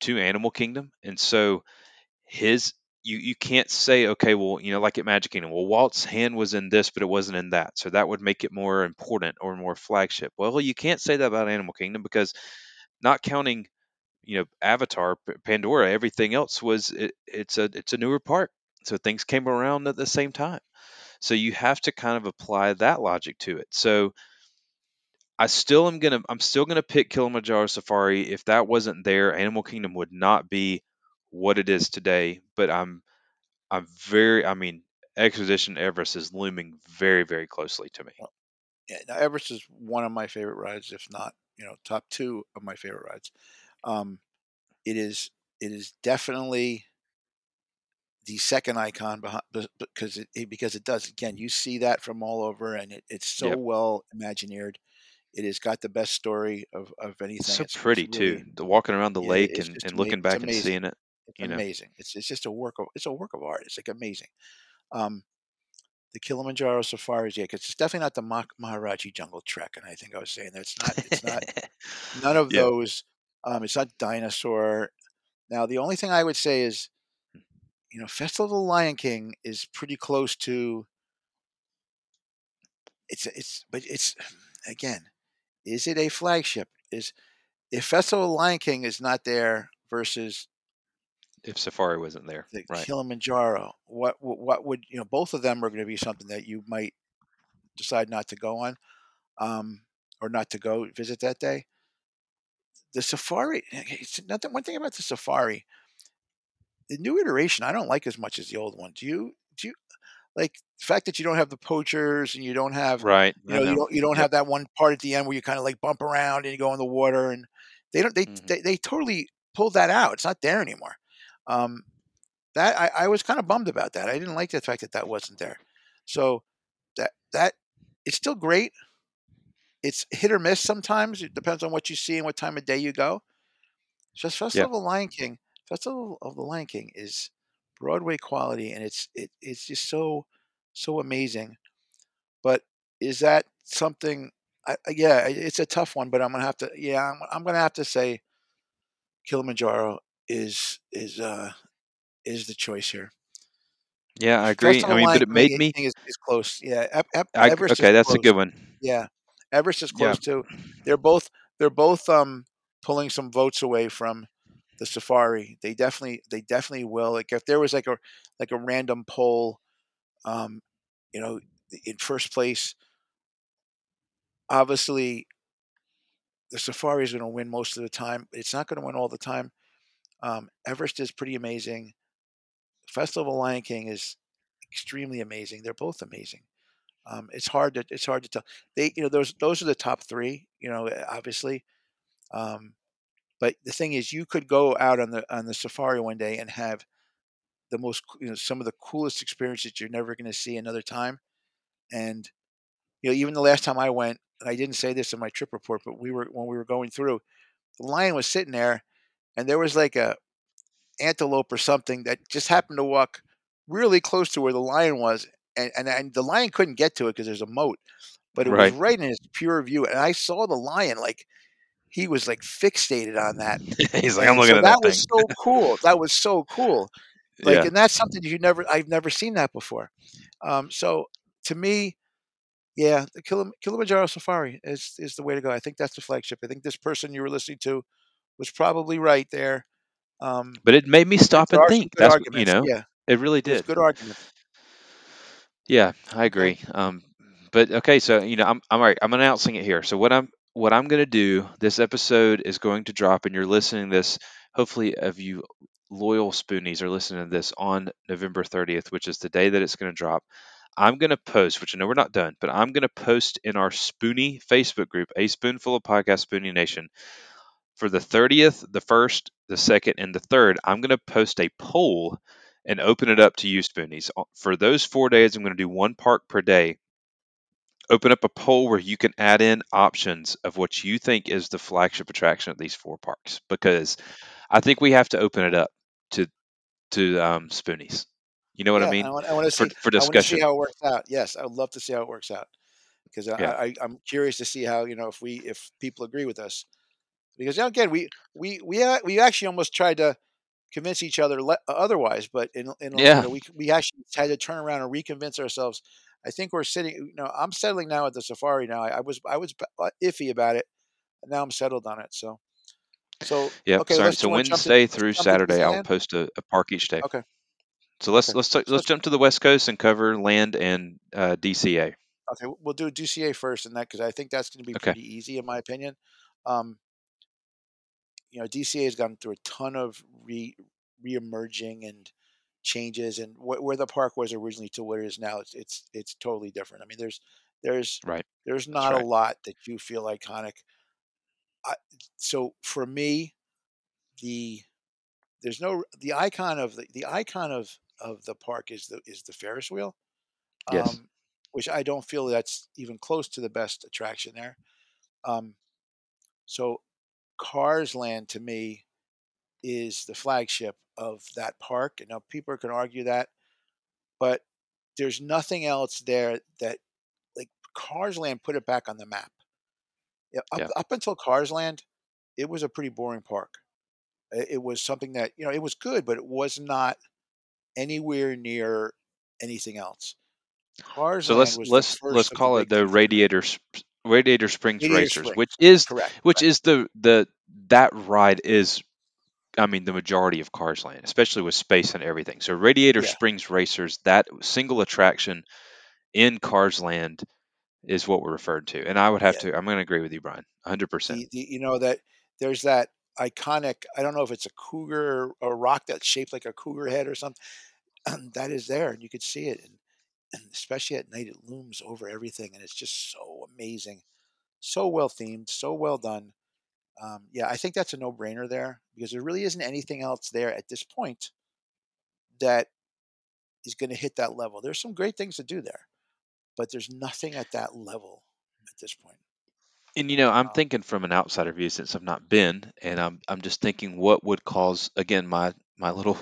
to Animal Kingdom. And so his you you can't say okay well you know like at Magic Kingdom well Walt's hand was in this but it wasn't in that so that would make it more important or more flagship. Well you can't say that about Animal Kingdom because not counting you know Avatar, Pandora, everything else was it, it's a it's a newer park, so things came around at the same time. So you have to kind of apply that logic to it. So I still am gonna I'm still gonna pick Kilimanjaro Safari. If that wasn't there, Animal Kingdom would not be what it is today. But I'm I'm very I mean Expedition Everest is looming very very closely to me. yeah, now Everest is one of my favorite rides, if not you know top two of my favorite rides. Um, it is it is definitely the second icon behind because it, because it does again you see that from all over and it, it's so Yep. well imagineered it has got the best story of, of It's anything so it's, it's pretty too. The walking around the yeah, lake and, and looking back and seeing it, it's you know. amazing it's, it's just a work of it's a work of art it's like amazing um the Kilimanjaro safaris, yeah, because it's definitely not the Mah- Maharajah Jungle Trek, and I think I was saying that's not. It's not none of Yeah. those. Um, it's not dinosaur. Now, the only thing I would say is, you know, Festival of the Lion King is pretty close to. It's it's but it's again, is it a flagship? Is if Festival of the Lion King is not there versus If Safari wasn't there, the right? Kilimanjaro, what what what would you know? Both of them are going to be something that you might decide not to go on, um, or not to go visit that day. The safari, it's nothing. One thing about the safari, the new iteration, I don't like as much as the old one. Do you? Do you like the fact that you don't have the poachers and you don't have Right. you know, you don't you don't have that one part at the end where you kind of like bump around and you go in the water and they don't they Mhm. they, they totally pulled that out. It's not there anymore. Um, that I, I was kind of bummed about that. I didn't like the fact that that wasn't there. So that that it's still great. It's hit or miss sometimes. It depends on what you see and what time of day you go. Just Festival of the Lion King. Festival of the Lion King is Broadway quality, and it's it, it's just so so amazing. But is that something? I, yeah, it's a tough one. But I'm gonna have to. Yeah, I'm, I'm gonna have to say Kilimanjaro is is uh is the choice here. Yeah, I agree. I mean, but it made me. is, is close. Yeah, Ep, Ep, I, okay, that's a good one. Yeah, Everest is Yeah. close too. They're both they're both um pulling some votes away from the safari. They definitely they definitely will. Like if there was like a like a random poll, um, you know, in first place, obviously the safari is going to win most of the time. It's not going to win all the time. Um, Everest is pretty amazing. Festival of Lion King is extremely amazing. They're both amazing. Um, it's hard to it's hard to tell. They you know those those are the top three. You know, obviously. Um, but the thing is, you could go out on the on the safari one day and have the most you know some of the coolest experiences you're never going to see another time. And you know, even the last time I went, and I didn't say this in my trip report, but we were when we were going through, the lion was sitting there, and there was like a antelope or something that just happened to walk really close to where the lion was, and and, and the lion couldn't get to it because there's a moat, but it Right. was right in his pure view, and I saw the lion like he was like fixated on that. He's like, I'm looking so at that that was so cool. That was so cool. Like, yeah. and that's something you never, I've never seen that before. Um, so to me, yeah, the Kilim- Kilimanjaro Safari is is the way to go. I think that's the flagship. I think this person you were listening to was probably right there. Um, But it made me stop and think. That's you know, Yeah, it really did. good arguments. Yeah, I agree. Um, but okay, so you know, I'm I'm all right. I'm announcing it here. So what I'm what I'm going to do. This episode is going to drop, and you're listening to this. Hopefully, of you loyal spoonies are listening to this on November 30th, which is the day that it's going to drop. I'm going to post, which I know we're not done, but I'm going to post in our Spoonie Facebook group, a spoonful of podcast Spoonie Nation, for the 30th, the first, the second, and the third. I'm going to post a poll and open it up to you, Spoonies. Uh, For those four days, I'm going to do one park per day. Open up a poll where you can add in options of what you think is the flagship attraction at these four parks, because I think we have to open it up to to um, Spoonies. You know what yeah, I mean? I want, I want to For see. for I want to see how it works out. Yes, I would love to see how it works out because I, Yeah. I, I'm curious to see how you know if we if people agree with us because you know, again we we we a- we actually almost tried to convince each other le- otherwise, but in in you know we we actually had to turn around and reconvince ourselves. I think we're sitting. You know, I'm settling now at the safari. Now I, I was I was uh, iffy about it, now I'm settled on it. So so Yep. okay, Sorry. So want to Wednesday through Saturday, I'll post a, a park each day. Okay, So let's okay. let's t- So let's jump to the West Coast and cover land and uh, DCA. Okay, we'll do DCA first, and that because I think that's going to be Okay. pretty easy in my opinion. Um, you know, DCA has gone through a ton of re re-emerging and changes, and wh- where the park was originally to what it is now, it's it's it's totally different. I mean, there's there's Right. there's not a lot that you feel iconic. I, so for me, the there's no the icon of the, the icon of of the park is the is the Ferris wheel, Yes. um, which I don't feel that's even close to the best attraction there. Um, so Cars Land to me is the flagship of that park. And now people can argue that, but there's nothing else there that like Cars Land put it back on the map. Yeah, up, Yeah. up until Cars Land, it was a pretty boring park. It, was something that you know it was good, but it was not anywhere near anything else. Cars So let's let's let's call it the. Radiator Radiator Springs Radiator Racers, Springs, which is correct? which is the the that ride is I mean the majority of Cars Land, especially with space and everything. So Radiator Yeah, Springs Racers, that single attraction in Cars Land is what we're referred to. And I would have yeah. to I'm going to agree with you, Bryan, 100%. The, the you know that there's that iconic. I don't know if it's a cougar or a rock that's shaped like a cougar head or something. that is there, and you could see it, and, and especially at night, it looms over everything, and it's just so amazing, so well themed, so well done. Um, yeah, I think that's a no-brainer there because there really isn't anything else there at this point that is going to hit that level. There's some great things to do there, but there's nothing at that level at this point. And you know, I'm Um, thinking from an outsider view since I've not been, and I'm I'm just thinking what would cause again my my little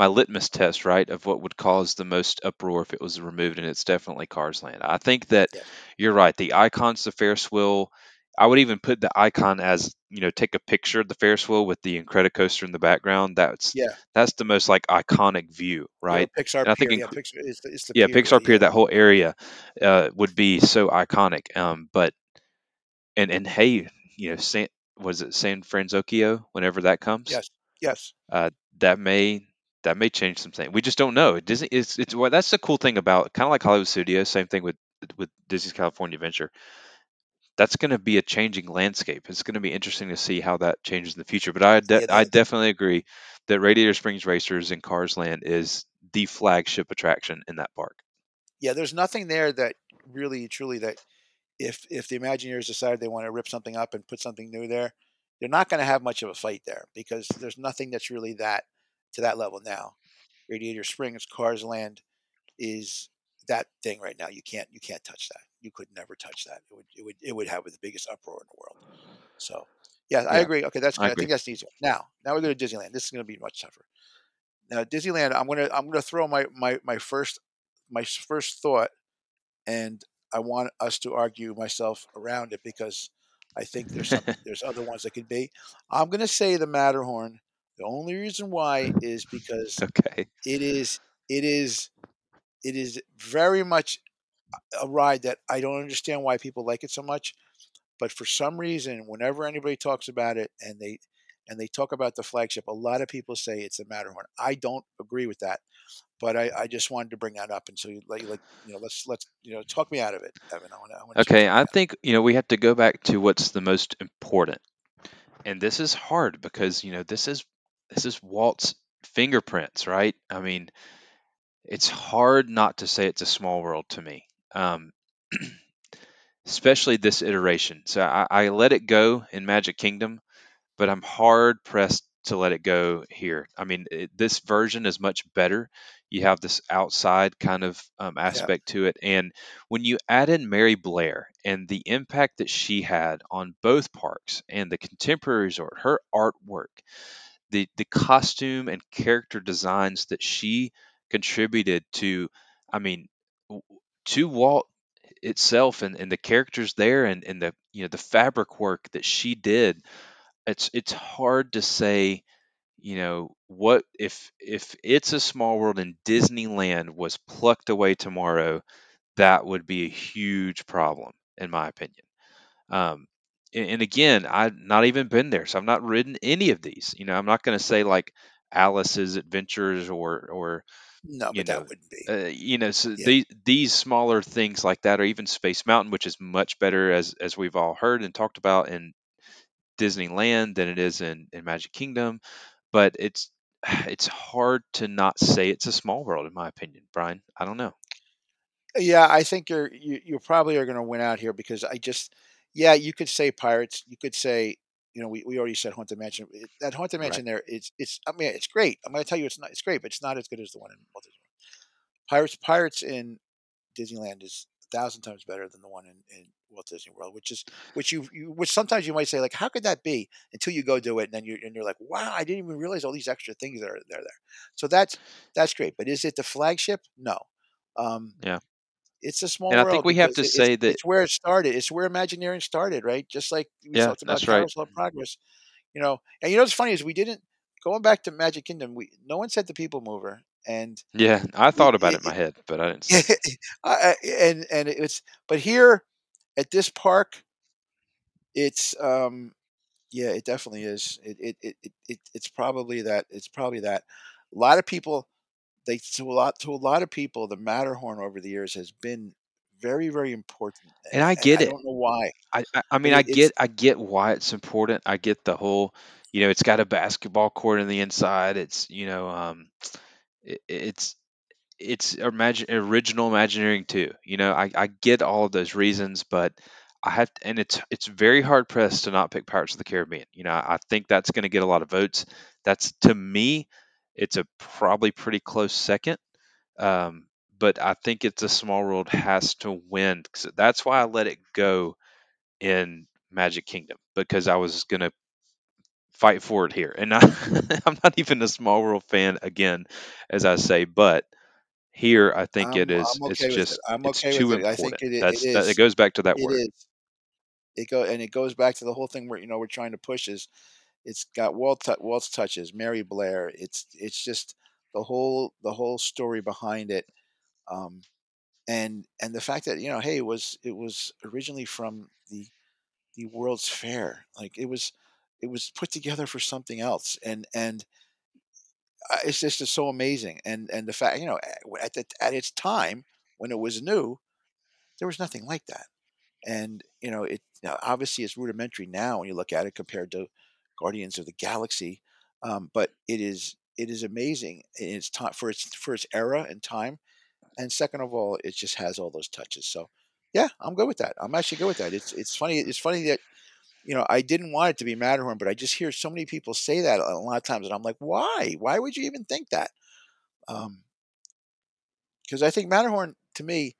my litmus test, right, of what would cause the most uproar if it was removed, and it's definitely Cars Land. I think that yeah, you're right. The icon's the Ferris wheel. I would even put the icon as you know, take a picture of the Ferris wheel with the Incredicoaster in the background. That's yeah. that's the most like iconic view, right? Pixar And I think Pier, in yeah, Pixar it's the, it's the yeah, pier, Pixar Pier, that whole area uh, would be so iconic. Um, but and and hey, you know, San was it San Francisco whenever that comes, yes, yes, uh, that may that may change some things. We just don't know. Disney it's it's well, that's the cool thing about kind of like Hollywood Studios. Same thing with with Disney's California Adventure. That's going to be a changing landscape. It's going to be interesting to see how that changes in the future. But I de- yeah. I definitely agree that Radiator Springs Racers in Cars Land is the flagship attraction in that park. yeah, there's nothing there that really, truly that if if the Imagineers decide they want to rip something up and put something new there, they're not going to have much of a fight there because there's nothing that's really that to that level now. Radiator Springs, Cars Land is that thing right now. You can't you can't touch that. You could never touch that. It would it would it would have the biggest uproar in the world. So yeah, I agree. Okay, that's I good. I agree. think that's the easy one. Now now we're going to Disneyland. This is going to be much tougher. Now Disneyland, I'm gonna I'm gonna throw my my my first my first thought, and I want us to argue myself around it because I think there's some there's other ones that could be. I'm gonna say the Matterhorn. The only reason why is because okay. it is it is it is very much a ride that I don't understand why people like it so much. But for some reason, whenever anybody talks about it and they and they talk about the flagship, a lot of people say it's the Matterhorn. I don't agree with that, but I, I just wanted to bring that up. And so, you, like, like you know, let's let's you know, talk me out of it, Evan. I want to I wanna Okay, I out. think you know we have to go back to what's the most important, and this is hard because you know this is this is Walt's fingerprints, right? I mean, it's hard not to say it's a small world to me, um, especially this iteration. So I, I let it go in Magic Kingdom, but I'm hard pressed to let it go here. I mean, it, this version is much better. You have this outside kind of um, Yeah, aspect to it, and when you add in Mary Blair and the impact that she had on both parks and the contemporary resort, her artwork, the the costume and character designs that she contributed to, I mean, to Walt itself and, and the characters there and, and the you know the fabric work that she did it's it's hard to say you know what if if it's a small world and disneyland was plucked away tomorrow that would be a huge problem in my opinion. Um and, again i've not even been there so i've not ridden any of these you know i'm not going to say like alice's adventures or or no, you but that know wouldn't be. uh, you know so Yeah, these these smaller things like that or even space mountain which is much better as as we've all heard and talked about in Disneyland than it is in, in Magic Kingdom, but it's it's hard to not say it's a small world in my opinion, Bryan. I don't know. yeah. I think you're you, you probably are going to win out here because I just yeah. You could say pirates. You could say you know we, we already said haunted mansion. It, that haunted Right. mansion there. It's it's I mean it's great. I'm going to tell you it's not it's great, but it's not as good as the one in Walt Disney World. Pirates Pirates in Disneyland is a thousand times better than the one in, in Walt Disney World, which is which you, you which sometimes you might say like how could that be until you go do it and then you and you're like wow I didn't even realize all these extra things that are they're there. So that's that's great, but is it the flagship? No. Um, Yeah. It's a small And I think we have to it, it's say that it's where it started. It's where Imagineering started, right? Just like we yeah, talked about right. Carousel of Progress, you know. And you know what's funny is we didn't going back to Magic Kingdom. We no one said the People Mover, and Yeah, I thought about it in my head, but I didn't say it. it, I, and and it's but here at this park, it's um yeah, it definitely is. It it it, it, it it's probably that. It's probably that. A lot of people they to a lot to a lot of people the Matterhorn over the years has been very very important, And and, I and it. I don't know why, I, I I mean I it, it's get I get why it's important. I get the whole, you know, it's got a basketball court on the inside. It's you know, um, it, it's it's imagine original Imagineering too. You know, I I get all of those reasons, but I have and it's it's very hard pressed to not pick Pirates of the Caribbean. You know, I, I think that's going to get a lot of votes. That's to me, it's a probably pretty close second. Um, but I think it's a small world has to win. 'cause that's why I let it go in Magic Kingdom because I was gonna fight for it here. And I, I'm not even a small world fan again, as I say, but here I think it I'm is I'm it's okay with it. just I'm it's okay too it. I think important. it i- it that it goes back to that it word. is it go and it goes back to the whole thing where you know we're trying to push is it's got Walt Walt's touches, Mary Blair. It's it's just the whole the whole story behind it. Um, and and the fact that you know hey it was it was originally from the the world's fair like it was it was put together for something else and and uh, it's just it's so amazing and and the fact you know at at, the, at its time when it was new there was nothing like that and you know it obviously it's rudimentary now when you look at it compared to guardians of the galaxy um, but it is it is amazing in its time for its for its era and time and second of all, it just has all those touches. So, yeah, I'm good with that. I'm actually good with that. It's it's funny. It's funny that you know I didn't want it to be Matterhorn, but I just hear so many people say that a lot of times, and I'm like, why? Why would you even think that? Um, Because I think Matterhorn to me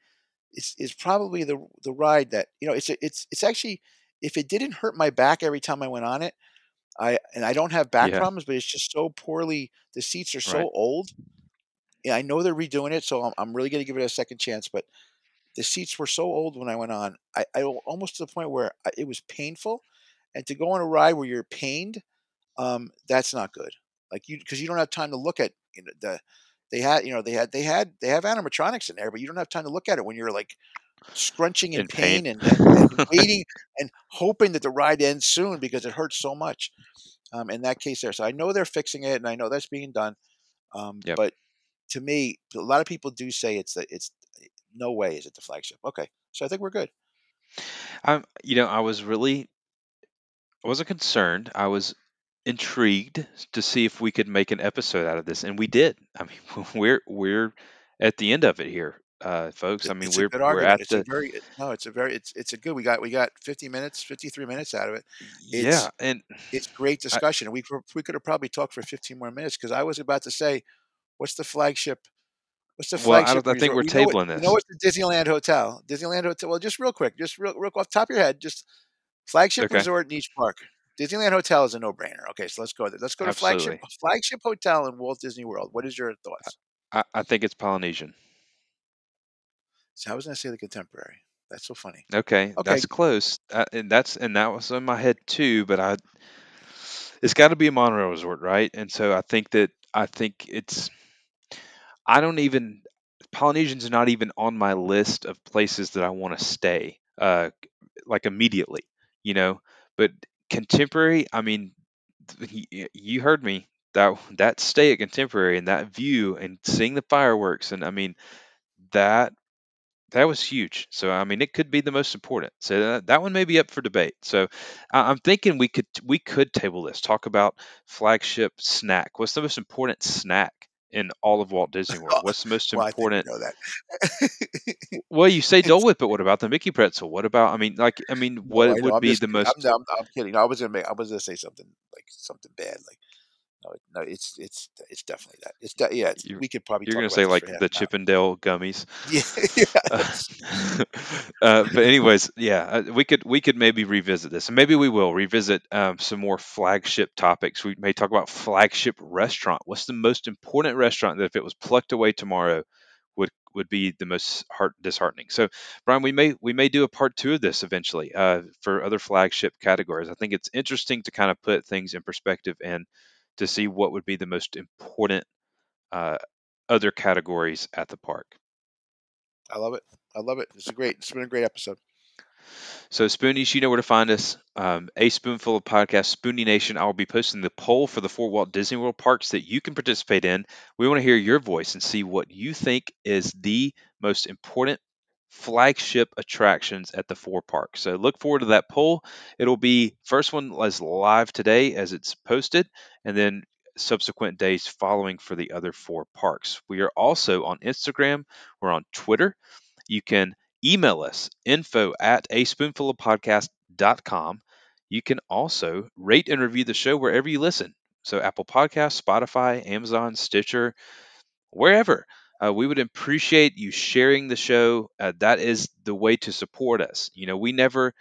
is is probably the the ride that you know it's a, it's it's actually if it didn't hurt my back every time I went on it, I and I don't have back Yeah, problems, but it's just so poorly. The seats are right. so old. Yeah, I know they're redoing it, so I'm, I'm really going to give it a second chance. But the seats were so old when I went on. I, I almost to the point where I, it was painful, and to go on a ride where you're pained, um, that's not good. Like you, because you don't have time to look at you know, the. They had, you know, they had, they had, they have animatronics in there, but you don't have time to look at it when you're like scrunching in In pain. pain and and, waiting and hoping that the ride ends soon because it hurts so much. Um, in that case, there, so I know they're fixing it, and I know that's being done. Um, Yep. but to me, a lot of people do say it's the it's no way is it the flagship. Okay, so I think we're good. I'm you know, I was really I wasn't concerned. I was intrigued to see if we could make an episode out of this, and we did. I mean, we're we're at the end of it here, uh, folks. I mean, it's we're we're at It's a the very no. It's a very it's it's a good. We got we got fifty minutes, fifty three minutes out of it. yeah, and it's great discussion, and we could- we could have probably talked for fifteen more minutes because I was about to say, what's the flagship? What's the well, I flagship don't. I think we're We know it. tabling We know this. it's the Disneyland Hotel. Disneyland Hotel. Well, just real quick, just real, real off the top of your head, just flagship Okay, resort in each park. Disneyland Hotel is a no brainer. Okay, so let's go there. Let's go to flagship flagship hotel in Walt Disney World. What is your thoughts? I, I think it's Polynesian. So I was going to say the contemporary. That's so funny. Okay, Okay, that's close, uh, and that's and that was in my head too. But I, it's got to be a monorail resort, right? And so I think that I think it's. I don't even Polynesian's are not even on my list of places that I want to stay, uh, like immediately, you know. But contemporary, I mean, you heard me. That that stay at contemporary and that view and seeing the fireworks and I mean that that was huge. So I mean, it could be the most important. So that, that one may be up for debate. So I, I'm thinking we could we could table this. Talk about flagship snack. What's the most important snack in all of Walt Disney World? What's the most well, I important? know that. Well, you say Dole Whip, but what about the Mickey pretzel? What about? I mean, like, I mean, what know. would I'm be just the kidding. I'm, most? I'm, I'm kidding. I was gonna make. I was gonna say something like something bad. Like no, no. It's it's it's definitely that. It's de- yeah. It's, we could probably you're gonna say like the. Chippendale gummies. Yeah. Uh, uh, but anyways, yeah, uh, we could we could maybe revisit this, and maybe we will revisit um, some more flagship topics. We may talk about flagship restaurant. What's the most important restaurant that if it was plucked away tomorrow would would be the most heart disheartening. So, Bryan, we may we may do a part two of this eventually uh, for other flagship categories. I think it's interesting to kind of put things in perspective and to see what would be the most important uh, other categories at the park. I love it. I love it. It's a great. It's been a great episode. So, Spoonies, you know where to find us. Um, a spoonful of podcast, Spoonie Nation. I will be posting the poll for the four Walt Disney World parks that you can participate in. We want to hear your voice and see what you think is the most important flagship attractions at the four parks. So look forward to that poll. It'll be first one as live today as it's posted, and then subsequent days following for the other four parks. We are also on Instagram. We're on Twitter. You can email us info at a spoonful of podcast.com. You can also rate and review the show wherever you listen. So Apple Podcasts, Spotify, Amazon, Stitcher, wherever. Uh, we would appreciate you sharing the show. Uh, that is the way to support us. You know, we never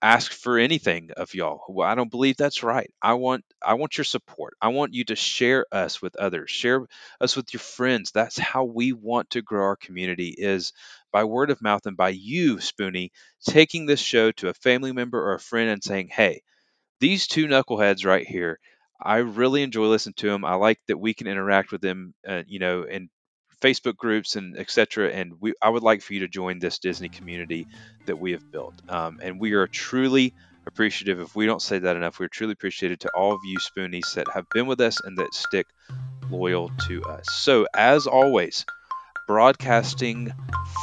ask for anything of y'all. Well, I don't believe that's right. I want I want your support. I want you to share us with others. Share us with your friends. That's how we want to grow our community is by word of mouth and by you, Spoonie, taking this show to a family member or a friend and saying, "Hey, these two knuckleheads right here, I really enjoy listening to them. I like that we can interact with them, uh, you know, and Facebook groups and etc. And we, I would like for you to join this Disney community that we have built. Um, and we are truly appreciative. If we don't say that enough, we're truly appreciated to all of you Spoonies that have been with us and that stick loyal to us. So, as always, broadcasting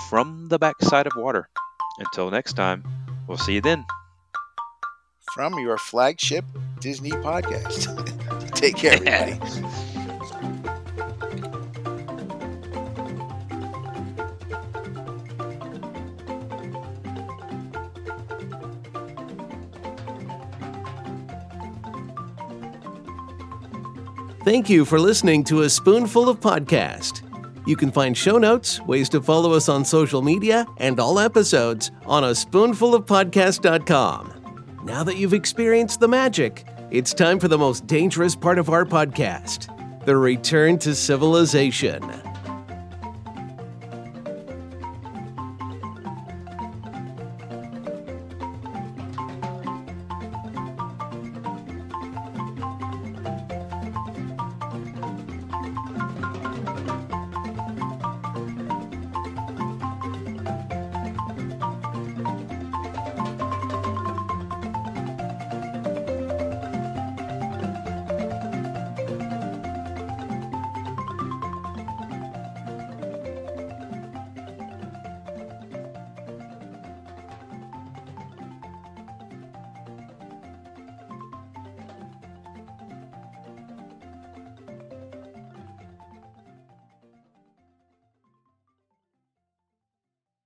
from the backside of water. Until next time, we'll see you then. From your flagship Disney podcast. Take care, everybody. Thank you for listening to A Spoonful of Podcast. You can find show notes, ways to follow us on social media, and all episodes on a spoonfulofpodcast.com. Now that you've experienced the magic, it's time for the most dangerous part of our podcast the return to civilization.